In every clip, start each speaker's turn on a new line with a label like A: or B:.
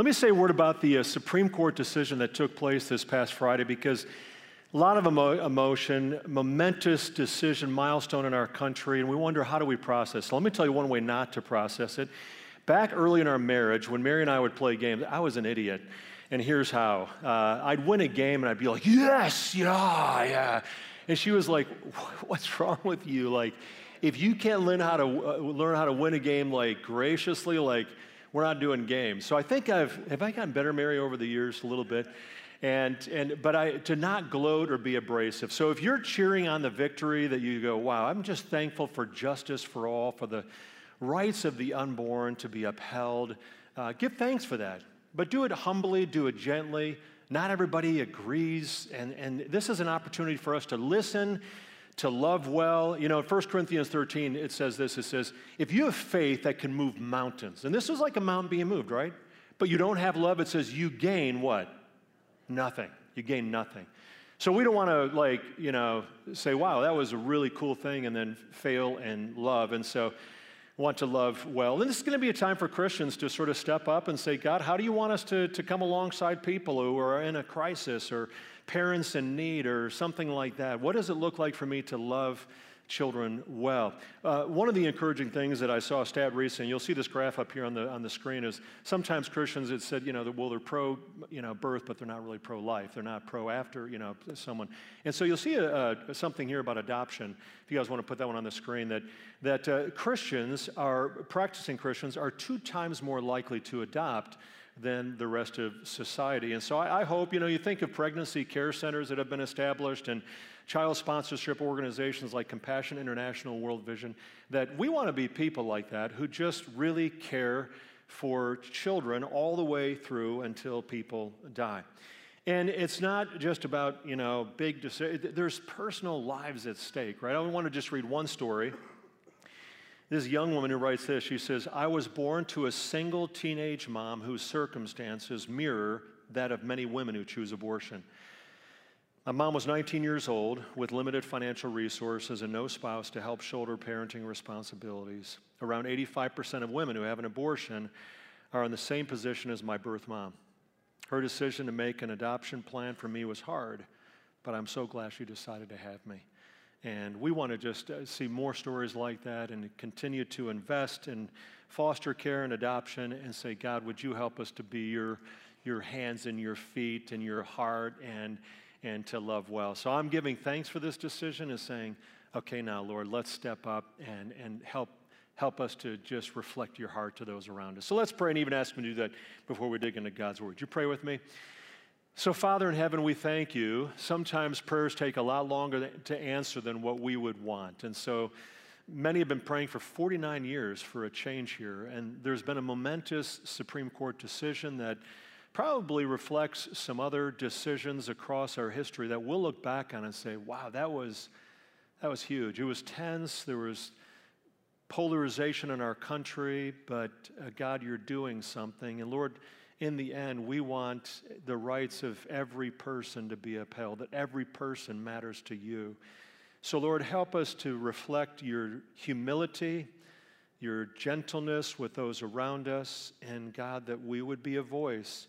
A: Let me say a word about the uh, Supreme Court decision that took place this past Friday because a lot of emo- emotion, momentous decision, milestone in our country, and we wonder how do we process. So let me tell you one way not to process it. Back early in our marriage, when Mary and I would play games, I was an idiot. And here's how uh, I'd win a game and I'd be like, yes, yeah, yeah. And she was like, what's wrong with you? Like, if you can't learn how to, uh, learn how to win a game like graciously, like, we're not doing games. So I think I've, have I gotten better, Mary, over the years a little bit? and, and but I to not gloat or be abrasive. So if you're cheering on the victory, that you go, wow, I'm just thankful for justice for all, for the rights of the unborn to be upheld. Uh, give thanks for that, but do it humbly, do it gently. Not everybody agrees, and, and this is an opportunity for us to listen, to love well. You know, in 1 Corinthians 13, it says this it says, If you have faith that can move mountains, and this is like a mountain being moved, right? But you don't have love, it says you gain what? Nothing. You gain nothing. So we don't want to like, you know, say, wow, that was a really cool thing and then fail and love. And so want to love well. And this is going to be a time for Christians to sort of step up and say, God, how do you want us to, to come alongside people who are in a crisis or parents in need or something like that? What does it look like for me to love children well. Uh, one of the encouraging things that I saw stat recently, you'll see this graph up here on the, on the screen, is sometimes Christians, it said, you know, well, they're pro, you know, birth, but they're not really pro-life. They're not pro after, you know, someone. And so you'll see a, a, something here about adoption, if you guys want to put that one on the screen, that, that uh, Christians are, practicing Christians are two times more likely to adopt than the rest of society. And so I, I, hope, you know, you think of pregnancy care centers that have been established and child sponsorship organizations like Compassion International, World Vision, that we want to be people like that who just really care for children all the way through until people die. And it's not just about, you know, big decisions. There's personal lives at stake, right? I want to just read one story. This young woman who writes this, she says, I was born to a single teenage mom whose circumstances mirror that of many women who choose abortion. My mom was 19 years old with limited financial resources and no spouse to help shoulder parenting responsibilities. Around 85% of women who have an abortion are in the same position as my birth mom. Her decision to make an adoption plan for me was hard, but I'm so glad she decided to have me. And we want to just uh, see more stories like that and continue to invest in foster care and adoption and say, God, would you help us to be your, your hands and your feet and your heart and and to love well. So I'm giving thanks for this decision and saying, okay, now, Lord, let's step up and, and help, help us to just reflect your heart to those around us. So let's pray and even ask Him to do that before we dig into God's Word. You pray with me? So, Father in heaven, we thank you. Sometimes prayers take a lot longer to answer than what we would want. And so, many have been praying for 49 years for a change here. And there's been a momentous Supreme Court decision that probably reflects some other decisions across our history that we'll look back on and say, wow, that was, that was huge. It was tense. There was polarization in our country, but uh, God, you're doing something. And Lord, in the end, we want the rights of every person to be upheld, that every person matters to you. So, Lord, help us to reflect your humility, your gentleness with those around us, and God, that we would be a voice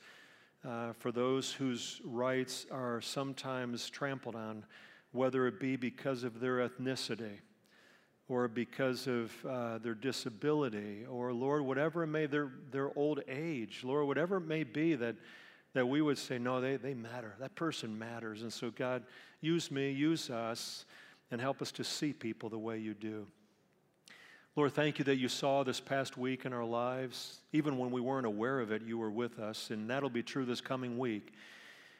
A: uh, for those whose rights are sometimes trampled on, whether it be because of their ethnicity or because of uh, their disability, or Lord, whatever it may, their, their old age, Lord, whatever it may be that, that we would say, no, they, they matter. That person matters. And so, God, use me, use us, and help us to see people the way you do. Lord, thank you that you saw this past week in our lives. Even when we weren't aware of it, you were with us, and that'll be true this coming week.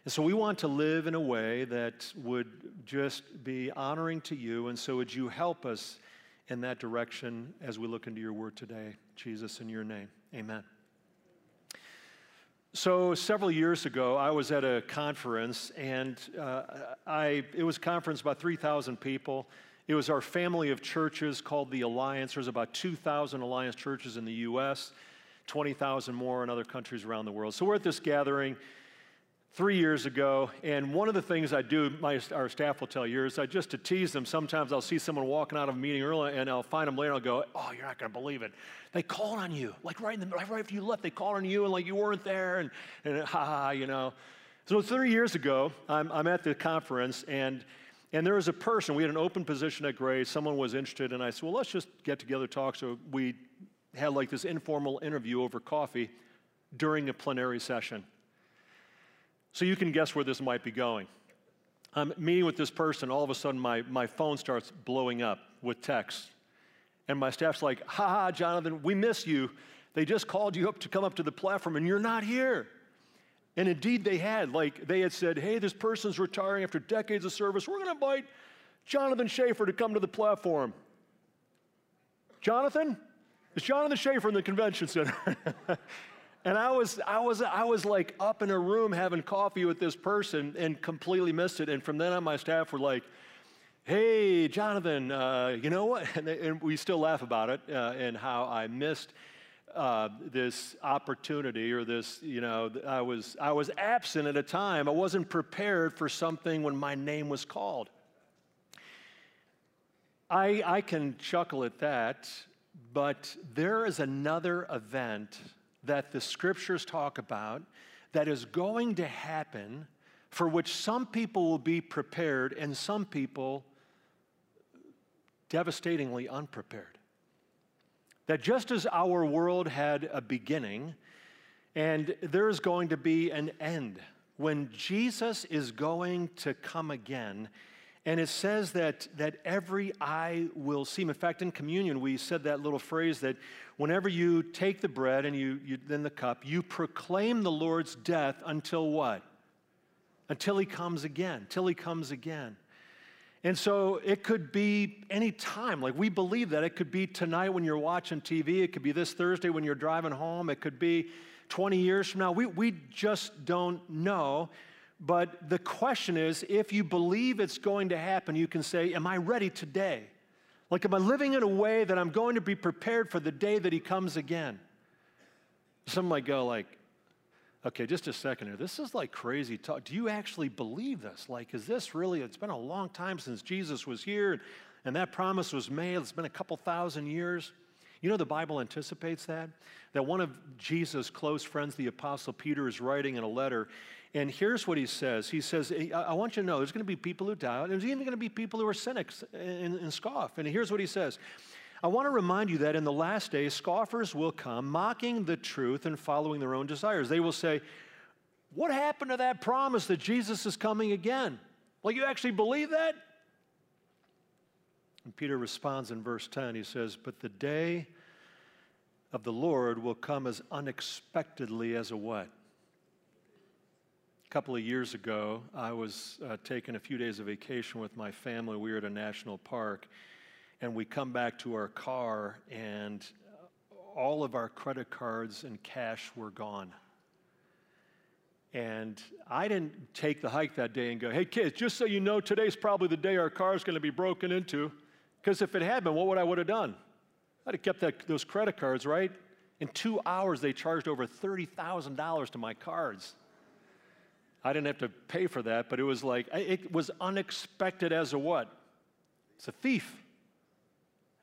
A: And so we want to live in a way that would just be honoring to you. And so would you help us in that direction as we look into your word today? Jesus, in your name, amen. So several years ago, I was at a conference, and uh, I, it was a conference about 3,000 people. It was our family of churches called the Alliance. There's about 2,000 Alliance churches in the U.S., 20,000 more in other countries around the world. So we're at this gathering. three years ago, and one of the things I do, my, our staff will tell you, is I just to tease them, sometimes I'll see someone walking out of a meeting early and I'll find them later and I'll go, oh, you're not going to believe it. They called on you, like right, in the, right after you left, they called on you and like you weren't there and, and ha ha, you know. So three years ago, I'm, I'm at the conference and and there was a person, we had an open position at Grace, someone was interested, and I said, well, let's just get together, talk. So we had like this informal interview over coffee during a plenary session. So you can guess where this might be going. I'm meeting with this person, all of a sudden my, my phone starts blowing up with texts. And my staff's like, ha ha, Jonathan, we miss you. They just called you up to come up to the platform and you're not here. And indeed they had. Like they had said, hey, this person's retiring after decades of service. We're going to invite Jonathan Schaefer to come to the platform. Jonathan? Is Jonathan Schaefer in the convention center? And I was, I, was, I was like up in a room having coffee with this person and completely missed it. And from then on, my staff were like, hey, Jonathan, uh, you know what? And, they, and, we still laugh about it uh, and how I missed uh, this opportunity or this, you know, I was, I was absent at a time. I wasn't prepared for something when my name was called. I, I can chuckle at that, but there is another event that the scriptures talk about that is going to happen for which some people will be prepared and some people devastatingly unprepared. That just as our world had a beginning and there is going to be an end, when Jesus is going to come again, and it says that, that every eye will see him. In fact, in communion, we said that little phrase that whenever you take the bread and you, you then the cup, you proclaim the Lord's death until what? Until he comes again, till he comes again. And so it could be any time. Like we believe that. It could be tonight when you're watching TV. It could be this Thursday when you're driving home. It could be 20 years from now. We, we just don't know. But the question is if you believe it's going to happen, you can say, Am I ready today? Like, am I living in a way that I'm going to be prepared for the day that He comes again? Some might go, like, okay, just a second here. This is like crazy talk. Do you actually believe this? Like, is this really, it's been a long time since Jesus was here and that promise was made. It's been a couple thousand years. You know, the Bible anticipates that. That one of Jesus' close friends, the Apostle Peter, is writing in a letter. And here's what he says He says, I want you to know there's going to be people who doubt, and there's even going to be people who are cynics and, and scoff. And here's what he says I want to remind you that in the last days, scoffers will come, mocking the truth and following their own desires. They will say, What happened to that promise that Jesus is coming again? Well, you actually believe that? And Peter responds in verse 10. He says, But the day of the Lord will come as unexpectedly as a what? A couple of years ago, I was uh, taking a few days of vacation with my family. We were at a national park, and we come back to our car, and all of our credit cards and cash were gone. And I didn't take the hike that day and go, hey, kids, just so you know, today's probably the day our car is going to be broken into. Because if it had been, what would I would have done? I'd have kept that, those credit cards, right? In two hours, they charged over $30,000 to my cards. I didn't have to pay for that, but it was like, it was unexpected as a what? It's a thief.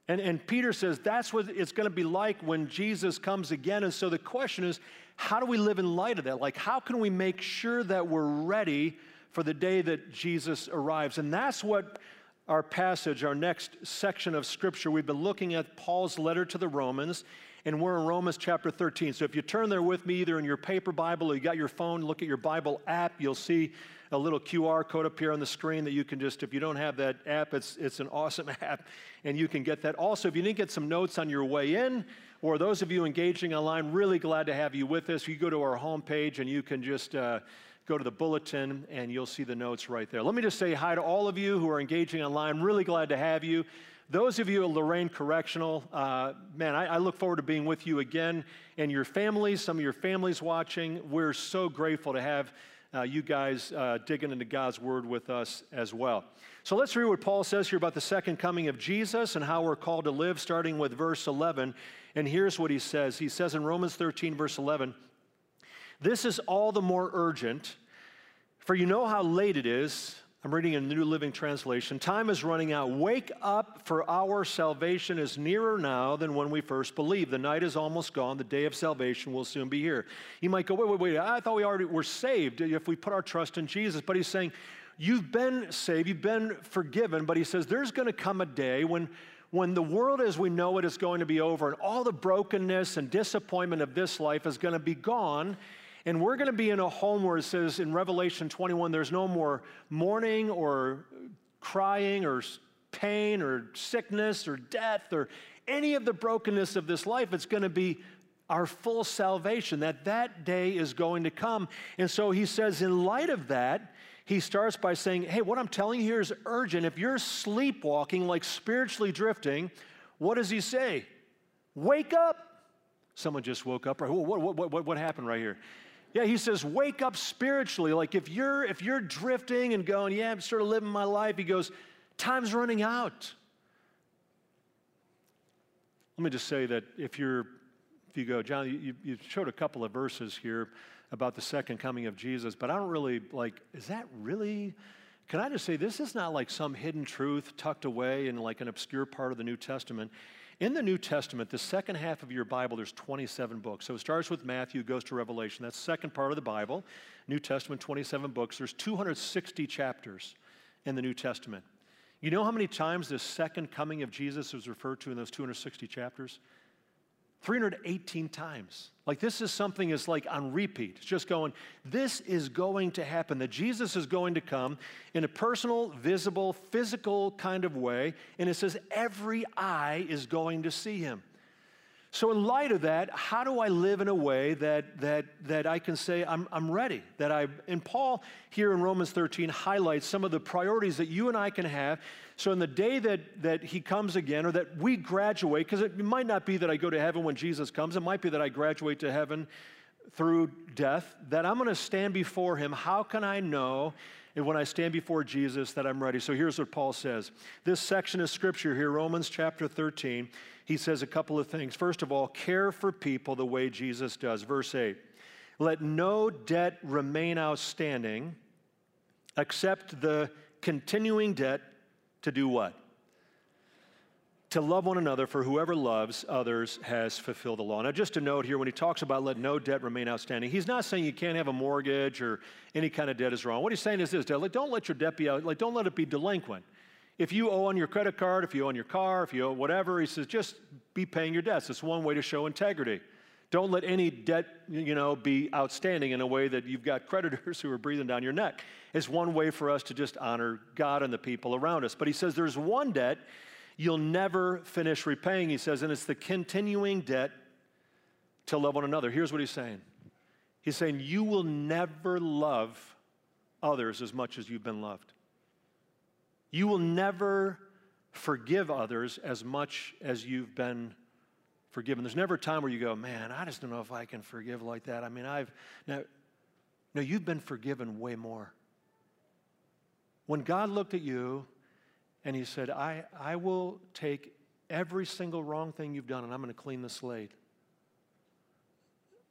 A: And, and Peter says that's what it's going to be like when Jesus comes again. And so the question is, how do we live in light of that? Like, how can we make sure that we're ready for the day that Jesus arrives? And that's what our passage, our next section of scripture, we've been looking at Paul's letter to the Romans, and we're in Romans chapter 13. So if you turn there with me, either in your paper Bible or you got your phone, look at your Bible app, you'll see a little QR code up here on the screen that you can just, if you don't have that app, it's, it's an awesome app, and you can get that. Also, if you didn't get some notes on your way in, or those of you engaging online, really glad to have you with us. You go to our homepage and you can just uh, go to the bulletin and you'll see the notes right there. Let me just say hi to all of you who are engaging online. Really glad to have you. Those of you at Lorain Correctional, uh, man, I, I, look forward to being with you again and your families, some of your families watching. We're so grateful to have uh, you guys uh, digging into God's Word with us as well. So let's read what Paul says here about the second coming of Jesus and how we're called to live, starting with verse 11. And here's what he says He says in Romans 13, verse 11, this is all the more urgent For you know how late it is. I'm reading a New Living Translation. Time is running out. Wake up, for our salvation is nearer now than when we first believed. The night is almost gone. The day of salvation will soon be here. You might go, wait, wait, wait. I thought we already were saved if we put our trust in Jesus. But he's saying, you've been saved, you've been forgiven. But he says, there's going to come a day when when the world as we know it is going to be over and all the brokenness and disappointment of this life is going to be gone, and we're going to be in a home where it says in Revelation 21 there's no more mourning or crying or pain or sickness or death or any of the brokenness of this life. It's going to be our full salvation, that that day is going to come. And so he says, in light of that, he starts by saying, Hey, what I'm telling you here is urgent. If you're sleepwalking, like spiritually drifting, what does he say? Wake up. Someone just woke up. Right? What, what, what, what happened right here? Yeah, he says, wake up spiritually. Like if you're if you're drifting and going, yeah, I'm sort of living my life, he goes, time's running out. Let me just say that if you're if you go, John, you, you showed a couple of verses here about the second coming of Jesus, but I don't really like, is that really? Can I just say, this is not like some hidden truth tucked away in like an obscure part of the New Testament. In the New Testament, the second half of your Bible, there's 27 books. So it starts with Matthew, goes to Revelation. That's second part of the Bible. New Testament, 27 books. There's 260 chapters in the New Testament. You know how many times the second coming of Jesus is referred to in those 260 chapters? 318 times. Like this is something is like on repeat. It's just going, this is going to happen, that Jesus is going to come in a personal, visible, physical kind of way. And it says every eye is going to see him. So, in light of that, how do I live in a way that, that, that I can say I'm, I'm ready? That I, and Paul here in Romans 13 highlights some of the priorities that you and I can have. So, in the day that, that he comes again, or that we graduate, because it might not be that I go to heaven when Jesus comes, it might be that I graduate to heaven through death, that I'm going to stand before him. How can I know when I stand before Jesus that I'm ready. So here's what Paul says. This section of scripture here, Romans chapter 13, he says a couple of things. First of all, care for people the way Jesus does. Verse 8 Let no debt remain outstanding except the continuing debt to do what? to love one another, for whoever loves others has fulfilled the law. Now, just a note here, when he talks about let no debt remain outstanding, he's not saying you can't have a mortgage or any kind of debt is wrong. What he's saying is this: don't let your debt be out, like, don't let it be delinquent. If you owe on your credit card, if you owe on your car, if you owe whatever, he says just be paying your debts. It's one way to show integrity. Don't let any debt, you know, be outstanding in a way that you've got creditors who are breathing down your neck. It's one way for us to just honor God and the people around us. But he says there's one debt you'll never finish repaying, he says, and it's the continuing debt to love one another. Here's what he's saying He's saying, You will never love others as much as you've been loved. You will never forgive others as much as you've been forgiven. There's never a time where you go, Man, I just don't know if I can forgive like that. I mean, I've. Now, no, you've been forgiven way more. When God looked at you, and he said, I, I will take every single wrong thing you've done and I'm going to clean the slate.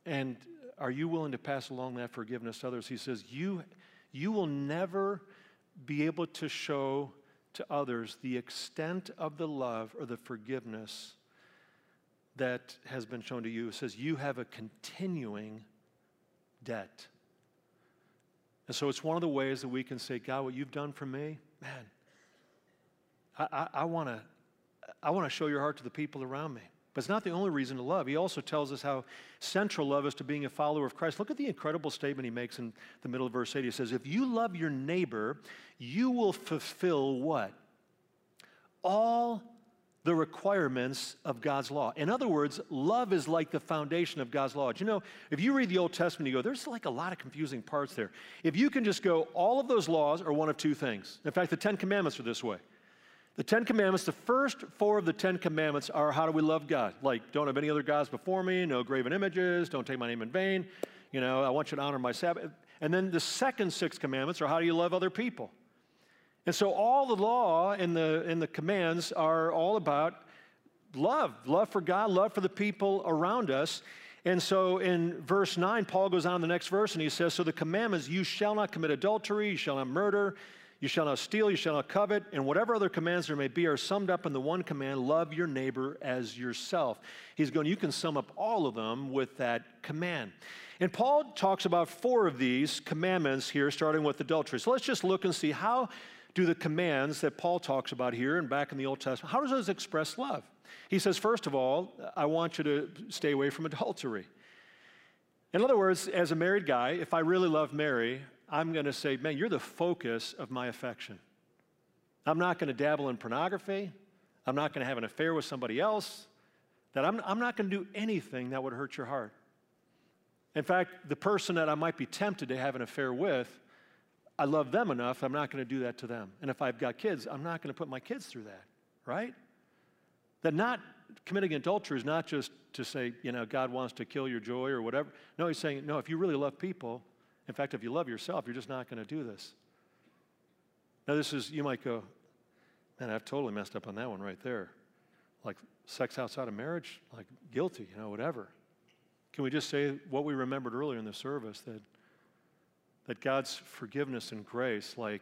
A: And are you willing to pass along that forgiveness to others? He says, You, you will never be able to show to others the extent of the love or the forgiveness that has been shown to you. Says, You have a continuing debt. And so it's one of the ways that we can say, God, what you've done for me, man, I, I, want to I want to show your heart to the people around me. But it's not the only reason to love. He also tells us how central love is to being a follower of Christ. Look at the incredible statement he makes in the middle of verse 8. He says, If you love your neighbor, you will fulfill what? All the requirements of God's law. In other words, love is like the foundation of God's law. Do you know, if you read the Old Testament, you go, there's like a lot of confusing parts there. If you can just go, all of those laws are one of two things. In fact, the Ten Commandments are this way the Ten Commandments, the first four of the Ten Commandments are how do we love God? Like, don't have any other gods before me, no graven images, don't take my name in vain, you know, I want you to honor my Sabbath. And then the second six commandments are how do you love other people? And so all the law and the, and the commands are all about love love for God, love for the people around us. And so in verse 9, Paul goes on in the next verse and he says, So the commandments, you shall not commit adultery, you shall not murder, you shall not steal, you shall not covet, and whatever other commands there may be are summed up in the one command love your neighbor as yourself. He's going, you can sum up all of them with that command. And Paul talks about four of these commandments here, starting with adultery. So let's just look and see how do the commands that Paul talks about here and back in the Old Testament, how does those express love? He says, first of all, I want you to stay away from adultery. In other words, as a married guy, if I really love Mary, I'm going to say, man, you're the focus of my affection. I'm not going to dabble in pornography. I'm not going to have an affair with somebody else. That I'm, I'm not going to do anything that would hurt your heart. In fact, the person that I might be tempted to have an affair with, I love them enough, I'm not going to do that to them. And if I've got kids, I'm not going to put my kids through that, right? That not committing adultery is not just to say, you know, God wants to kill your joy or whatever. No, he's saying, no, if you really love people, in fact, if you love yourself, you're just not going to do this. Now, this is, you might go, man, I've totally messed up on that one right there. Like sex outside of marriage, like guilty, you know, whatever. Can we just say what we remembered earlier in the service that, that God's forgiveness and grace, like,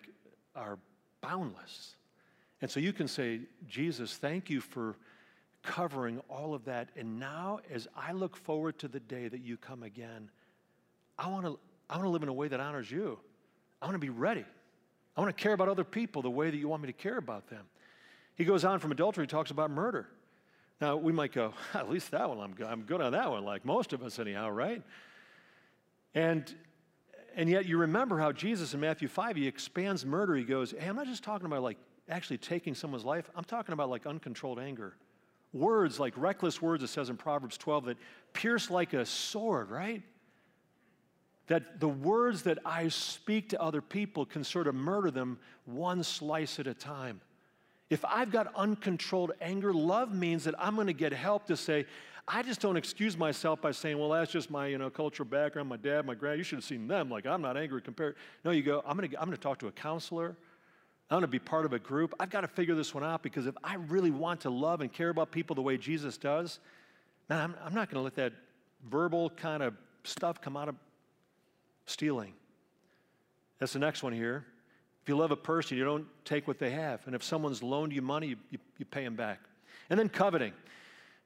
A: are boundless? And so you can say, Jesus, thank you for covering all of that. And now, as I look forward to the day that you come again, I want to, I want to live in a way that honors you. I want to be ready. I want to care about other people the way that you want me to care about them. He goes on from adultery, he talks about murder. Now, we might go, at least that one, I'm good, I'm good on that one, like most of us, anyhow, right? And, and yet, you remember how Jesus in Matthew 5, he expands murder. He goes, hey, I'm not just talking about like actually taking someone's life, I'm talking about like uncontrolled anger. Words, like reckless words, it says in Proverbs 12, that pierce like a sword, right? That the words that I speak to other people can sort of murder them one slice at a time. If I've got uncontrolled anger, love means that I'm going to get help to say, I just don't excuse myself by saying, well, that's just my you know, cultural background, my dad, my grand, you should have seen them. Like, I'm not angry compared. No, you go, I'm going to, I'm going to talk to a counselor. I'm going to be part of a group. I've got to figure this one out because if I really want to love and care about people the way Jesus does, man, I'm, I'm not going to let that verbal kind of stuff come out of stealing. That's the next one here. If you love a person, you don't take what they have. And if someone's loaned you money, you, you, you pay them back. And then coveting.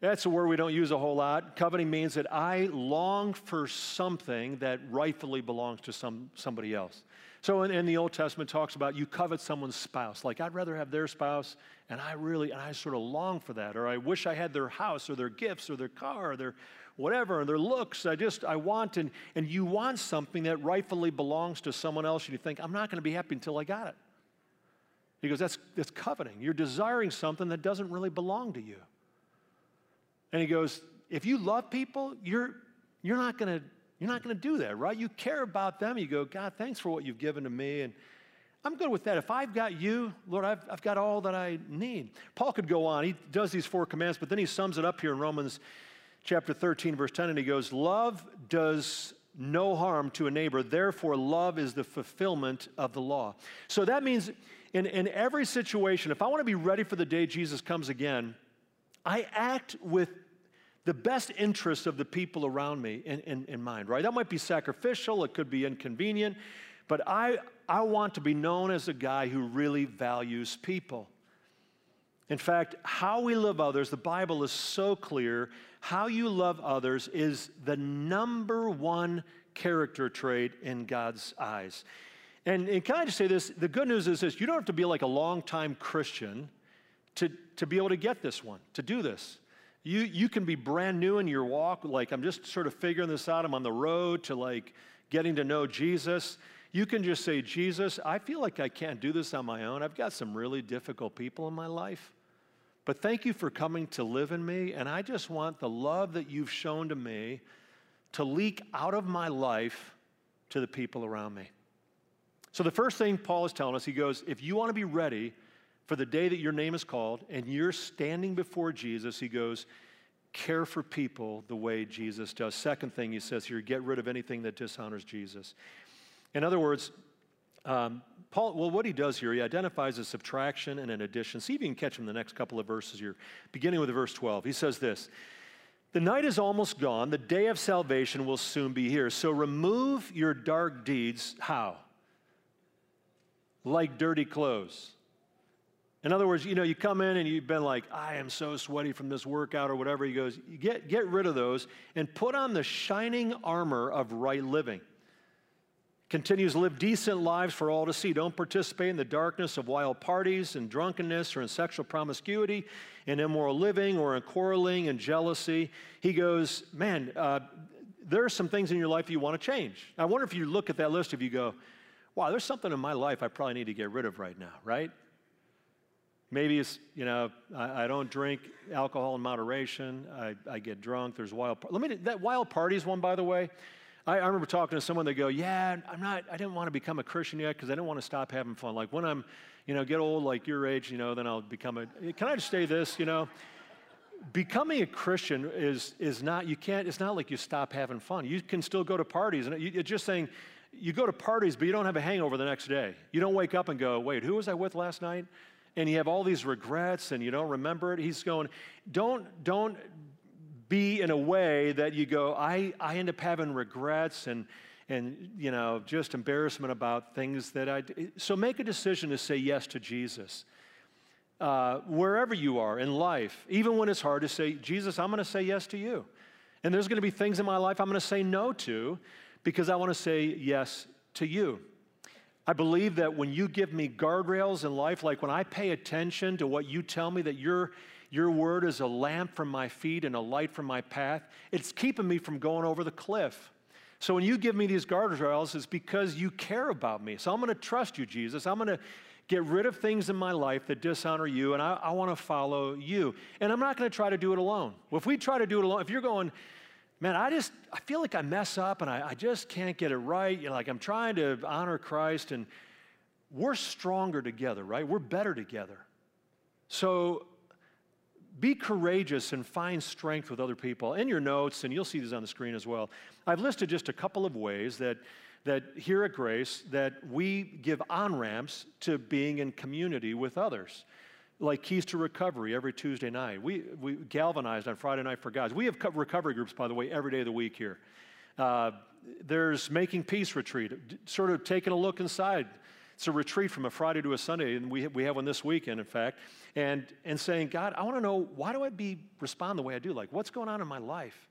A: That's a word we don't use a whole lot. Coveting means that I long for something that rightfully belongs to some, somebody else. So in, in, the Old Testament talks about you covet someone's spouse. Like I'd rather have their spouse, and I really, and I sort of long for that. Or I wish I had their house or their gifts or their car or their whatever, or their looks. I just, I want, and, and you want something that rightfully belongs to someone else, and you think, I'm not going to be happy until I got it. He goes, that's, that's coveting. You're desiring something that doesn't really belong to you. And he goes, if you love people, you're, you're not going to you're not going to do that, right? You care about them. You go, God, thanks for what you've given to me. And I'm good with that. If I've got you, Lord, I've, I've got all that I need. Paul could go on. He does these four commands, but then he sums it up here in Romans chapter 13, verse 10, and he goes, Love does no harm to a neighbor. Therefore, love is the fulfillment of the law. So that means in, in every situation, if I want to be ready for the day Jesus comes again, I act with the best interests of the people around me in, in, in mind, right? That might be sacrificial, it could be inconvenient, but I, I want to be known as a guy who really values people. In fact, how we love others, the Bible is so clear. How you love others is the number one character trait in God's eyes. And, and can I just say this? The good news is this you don't have to be like a long-time Christian to, to be able to get this one, to do this. You, you can be brand new in your walk, like I'm just sort of figuring this out. I'm on the road to like getting to know Jesus. You can just say, Jesus, I feel like I can't do this on my own. I've got some really difficult people in my life. But thank you for coming to live in me. And I just want the love that you've shown to me to leak out of my life to the people around me. So, the first thing Paul is telling us, he goes, if you want to be ready for the day that your name is called and you're standing before Jesus, he goes, care for people the way Jesus does. Second thing he says here, get rid of anything that dishonors Jesus. In other words, um, Paul, well, what he does here, he identifies a subtraction and an addition. See if you can catch him in the next couple of verses here, beginning with verse 12. He says this The night is almost gone. The day of salvation will soon be here. So remove your dark deeds. How? Like dirty clothes. In other words, you know, you come in and you've been like, I am so sweaty from this workout or whatever. He goes, get, get rid of those and put on the shining armor of right living. Continues, live decent lives for all to see. Don't participate in the darkness of wild parties and drunkenness or in sexual promiscuity, and immoral living or in quarreling and jealousy. He goes, Man, uh, there are some things in your life you want to change. I wonder if you look at that list, if you go, Wow, there's something in my life I probably need to get rid of right now, right? Maybe it's, you know, I, I, don't drink alcohol in moderation. I, I get drunk. There's wild, let me, that wild parties one, by the way, I, I remember talking to someone, they go, yeah, I'm not, I didn't want to become a Christian yet because I didn't want to stop having fun. Like when I'm, you know, get old like your age, you know, then I'll become a, can I just say this, you know? Becoming a Christian is, is not, you can't, it's not like you stop having fun. You can still go to parties. And you, it's just saying, you go to parties, but you don't have a hangover the next day. You don't wake up and go, wait, who was I with last night? And you have all these regrets and you don't remember it. He's going, don't, don't be in a way that you go, I, I end up having regrets and, and, you know, just embarrassment about things that I, so make a decision to say yes to Jesus. Uh, wherever you are in life, even when it's hard to say, Jesus, I'm going to say yes to you. And there's going to be things in my life I'm going to say no to because I want to say yes to you. I believe that when you give me guardrails in life, like when I pay attention to what you tell me, that your, your word is a lamp from my feet and a light from my path, it's keeping me from going over the cliff. So when you give me these guardrails, it's because you care about me. So I'm going to trust you, Jesus. I'm going to get rid of things in my life that dishonor you, and I, I want to follow you. And I'm not going to try to do it alone. If we try to do it alone, if you're going, man, I just, I feel like I mess up and I, I just can't get it right. You know, like I'm trying to honor Christ and we're stronger together, right? We're better together. So be courageous and find strength with other people. In your notes, and you'll see these on the screen as well, I've listed just a couple of ways that, that here at Grace that we give on-ramps to being in community with others like Keys to Recovery every Tuesday night. We, we galvanized on Friday Night for Guys. We have recovery groups, by the way, every day of the week here. Uh, there's Making Peace Retreat, sort of taking a look inside. It's a retreat from a Friday to a Sunday, and we, we have one this weekend, in fact, and, and saying, God, I want to know why do I be respond the way I do? Like, what's going on in my life?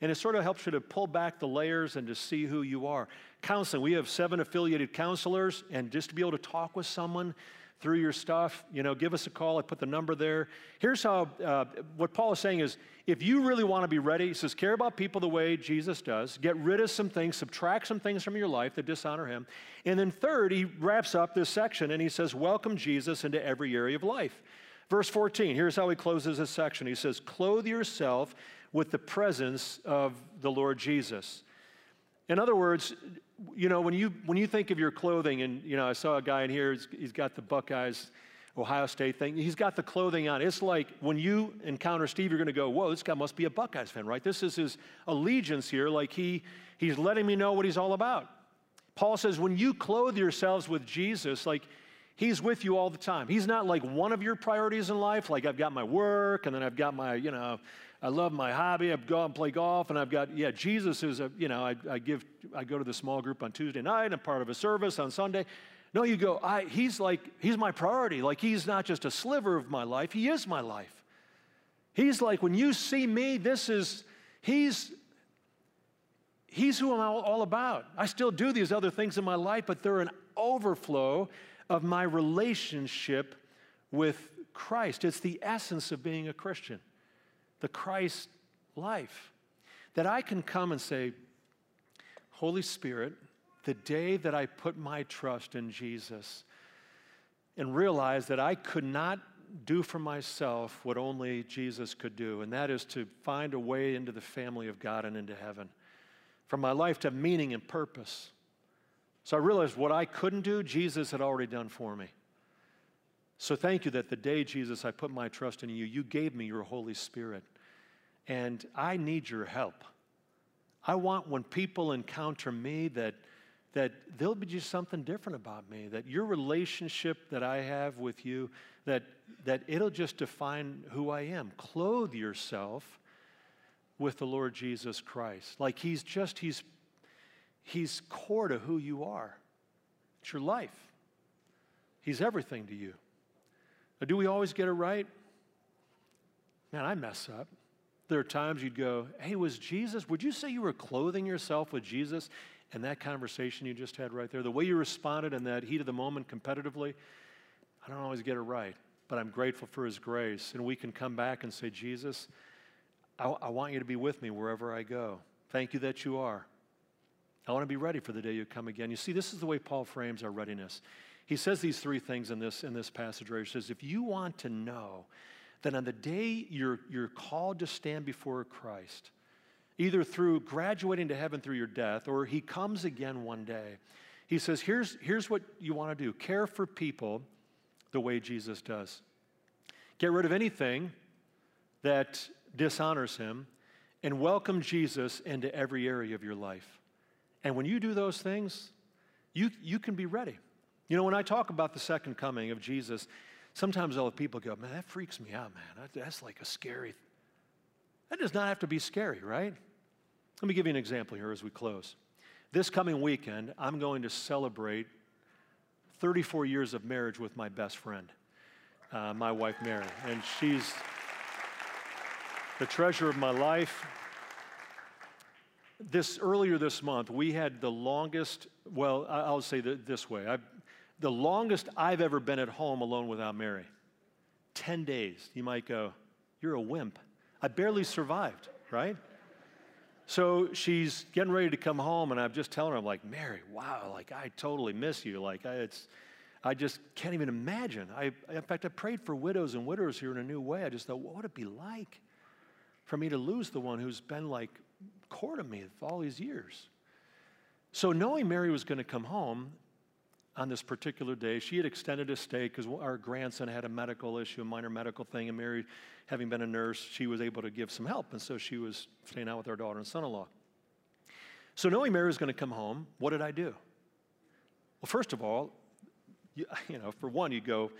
A: And it sort of helps you to pull back the layers and to see who you are. Counseling, we have seven affiliated counselors, and just to be able to talk with someone through your stuff, you know, give us a call. I put the number there. Here's how, uh, what Paul is saying is if you really want to be ready, he says, care about people the way Jesus does, get rid of some things, subtract some things from your life that dishonor him. And then, third, he wraps up this section and he says, welcome Jesus into every area of life. Verse 14, here's how he closes this section. He says, clothe yourself with the presence of the Lord Jesus. In other words, you know, when you, when you think of your clothing, and, you know, I saw a guy in here, he's, he's got the Buckeyes, Ohio State thing. He's got the clothing on. It's like when you encounter Steve, you're going to go, whoa, this guy must be a Buckeyes fan, right? This is his allegiance here. Like he, he's letting me know what he's all about. Paul says, when you clothe yourselves with Jesus, like he's with you all the time. He's not like one of your priorities in life, like I've got my work and then I've got my, you know, I love my hobby. I've gone and play golf, and I've got yeah. Jesus is a you know I, I give I go to the small group on Tuesday night. I'm part of a service on Sunday. No, you go. I, he's like he's my priority. Like he's not just a sliver of my life. He is my life. He's like when you see me, this is he's he's who I'm all about. I still do these other things in my life, but they're an overflow of my relationship with Christ. It's the essence of being a Christian the Christ life. That I can come and say, Holy Spirit, the day that I put my trust in Jesus and realize that I could not do for myself what only Jesus could do, and that is to find a way into the family of God and into heaven. For my life to have meaning and purpose. So I realized what I couldn't do, Jesus had already done for me. So thank you that the day, Jesus, I put my trust in you, you gave me your Holy Spirit. And I need your help. I want when people encounter me that, that there'll be just something different about me, that your relationship that I have with you, that, that it'll just define who I am. Clothe yourself with the Lord Jesus Christ. Like he's just, he's, he's core to who you are. It's your life. He's everything to you. Do we always get it right? Man, I mess up. There are times you'd go, Hey, was Jesus, would you say you were clothing yourself with Jesus And that conversation you just had right there? The way you responded in that heat of the moment competitively, I don't always get it right, but I'm grateful for His grace. And we can come back and say, Jesus, I, I want you to be with me wherever I go. Thank you that you are. I want to be ready for the day you come again. You see, this is the way Paul frames our readiness. He says these three things in this, in this passage where he says, if you want to know that on the day you're, you're called to stand before Christ, either through graduating to heaven through your death or he comes again one day, he says, here's, here's what you want to do care for people the way Jesus does. Get rid of anything that dishonors him and welcome Jesus into every area of your life. And when you do those things, you, you can be ready. You know, when I talk about the second coming of Jesus, sometimes all the people go, man, that freaks me out, man. That's like a scary. That does not have to be scary, right? Let me give you an example here as we close. This coming weekend, I'm going to celebrate 34 years of marriage with my best friend, uh, my wife Mary. And she's the treasure of my life. This earlier this month, we had the longest, well, I'll say this way. I, the longest I've ever been at home alone without Mary. 10 days. You might go, You're a wimp. I barely survived, right? So she's getting ready to come home, and I'm just telling her, I'm like, Mary, wow, like I totally miss you. Like I, it's, I just can't even imagine. I, in fact, I prayed for widows and widowers here in a new way. I just thought, what would it be like for me to lose the one who's been like core to me for all these years? So knowing Mary was going to come home on this particular day, she had extended a stay because our grandson had a medical issue, a minor medical thing, and Mary having been a nurse, she was able to give some help. And so she was staying out with our daughter and son in law. So, knowing Mary was going to come home, what did I do? Well, first of all, you, you know, for one, you go,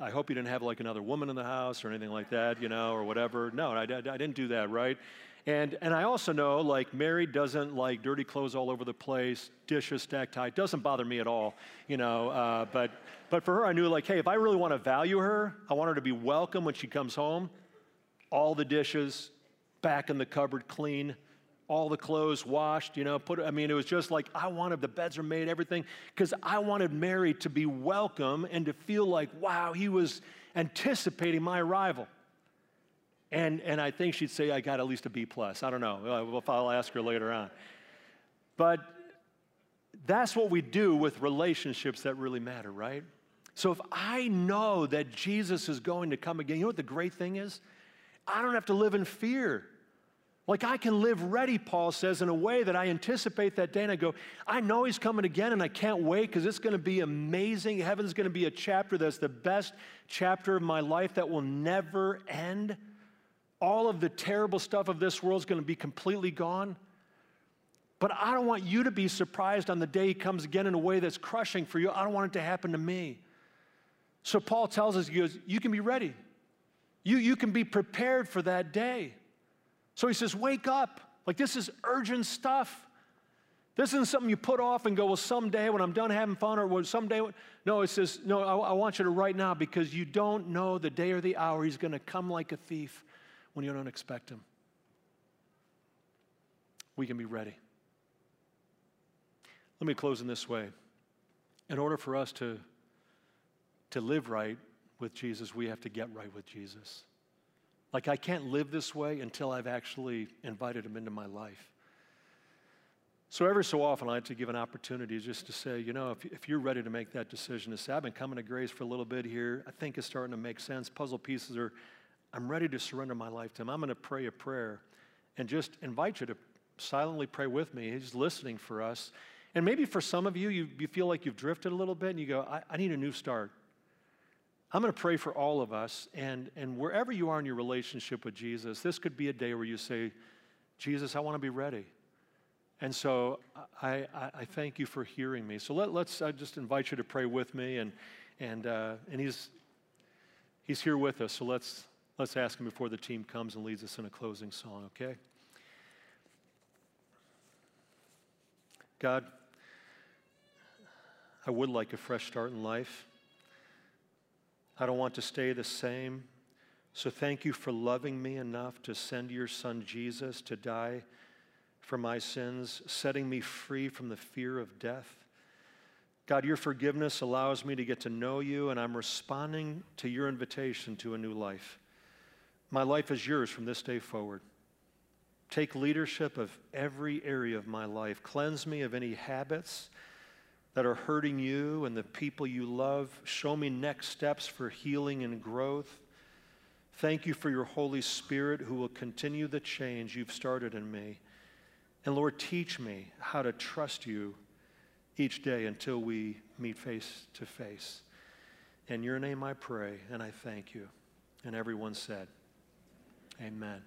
A: I hope you didn't have like another woman in the house or anything like that, you know, or whatever. No, I, I, I didn't do that, right? And, and I also know, like, Mary doesn't like dirty clothes all over the place, dishes stacked high. Doesn't bother me at all, you know. Uh, but, but for her, I knew, like, hey, if I really want to value her, I want her to be welcome when she comes home all the dishes back in the cupboard clean, all the clothes washed, you know, put I mean it was just like I wanted the beds are made everything cuz I wanted Mary to be welcome and to feel like wow, he was anticipating my arrival. And and I think she'd say I got at least a B plus. I don't know. I'll ask her later on. But that's what we do with relationships that really matter, right? So if I know that Jesus is going to come again, you know what the great thing is? I don't have to live in fear. Like I can live ready, Paul says, in a way that I anticipate that day and I go, I know he's coming again and I can't wait because it's going to be amazing. Heaven's going to be a chapter that's the best chapter of my life that will never end. All of the terrible stuff of this world is going to be completely gone. But I don't want you to be surprised on the day he comes again in a way that's crushing for you. I don't want it to happen to me. So Paul tells us, he goes, You can be ready. You, you can be prepared for that day. So he says, Wake up. Like, this is urgent stuff. This isn't something you put off and go, Well, someday when I'm done having fun, or well, someday. No, it says, No, I, I want you to right now because you don't know the day or the hour. He's going to come like a thief when you don't expect him. We can be ready. Let me close in this way. In order for us to, to live right, with Jesus, we have to get right with Jesus. Like, I can't live this way until I've actually invited him into my life. So, every so often, I like to give an opportunity just to say, you know, if, if you're ready to make that decision to say, I've been coming to grace for a little bit here, I think it's starting to make sense. Puzzle pieces are, I'm ready to surrender my life to him. I'm going to pray a prayer and just invite you to silently pray with me. He's listening for us. And maybe for some of you, you, you feel like you've drifted a little bit and you go, I, I need a new start. I'm going to pray for all of us. And, and wherever you are in your relationship with Jesus, this could be a day where you say, Jesus, I want to be ready. And so I, I, I thank you for hearing me. So let, us I just invite you to pray with me. And, and, uh, and he's, he's here with us. So let's, Let's ask him before the team comes and leads us in a closing song, okay? God, I would like a fresh start in life. I don't want to stay the same. So thank you for loving me enough to send your son Jesus to die for my sins, setting me free from the fear of death. God, your forgiveness allows me to get to know you, and I'm responding to your invitation to a new life. My life is yours from this day forward. Take leadership of every area of my life. Cleanse me of any habits that are hurting you and the people you love. Show me next steps for healing and growth. Thank you for your Holy Spirit who will continue the change you've started in me. And Lord, teach me how to trust you each day until we meet face to face. In your name I pray and I thank you. And everyone said, Amen.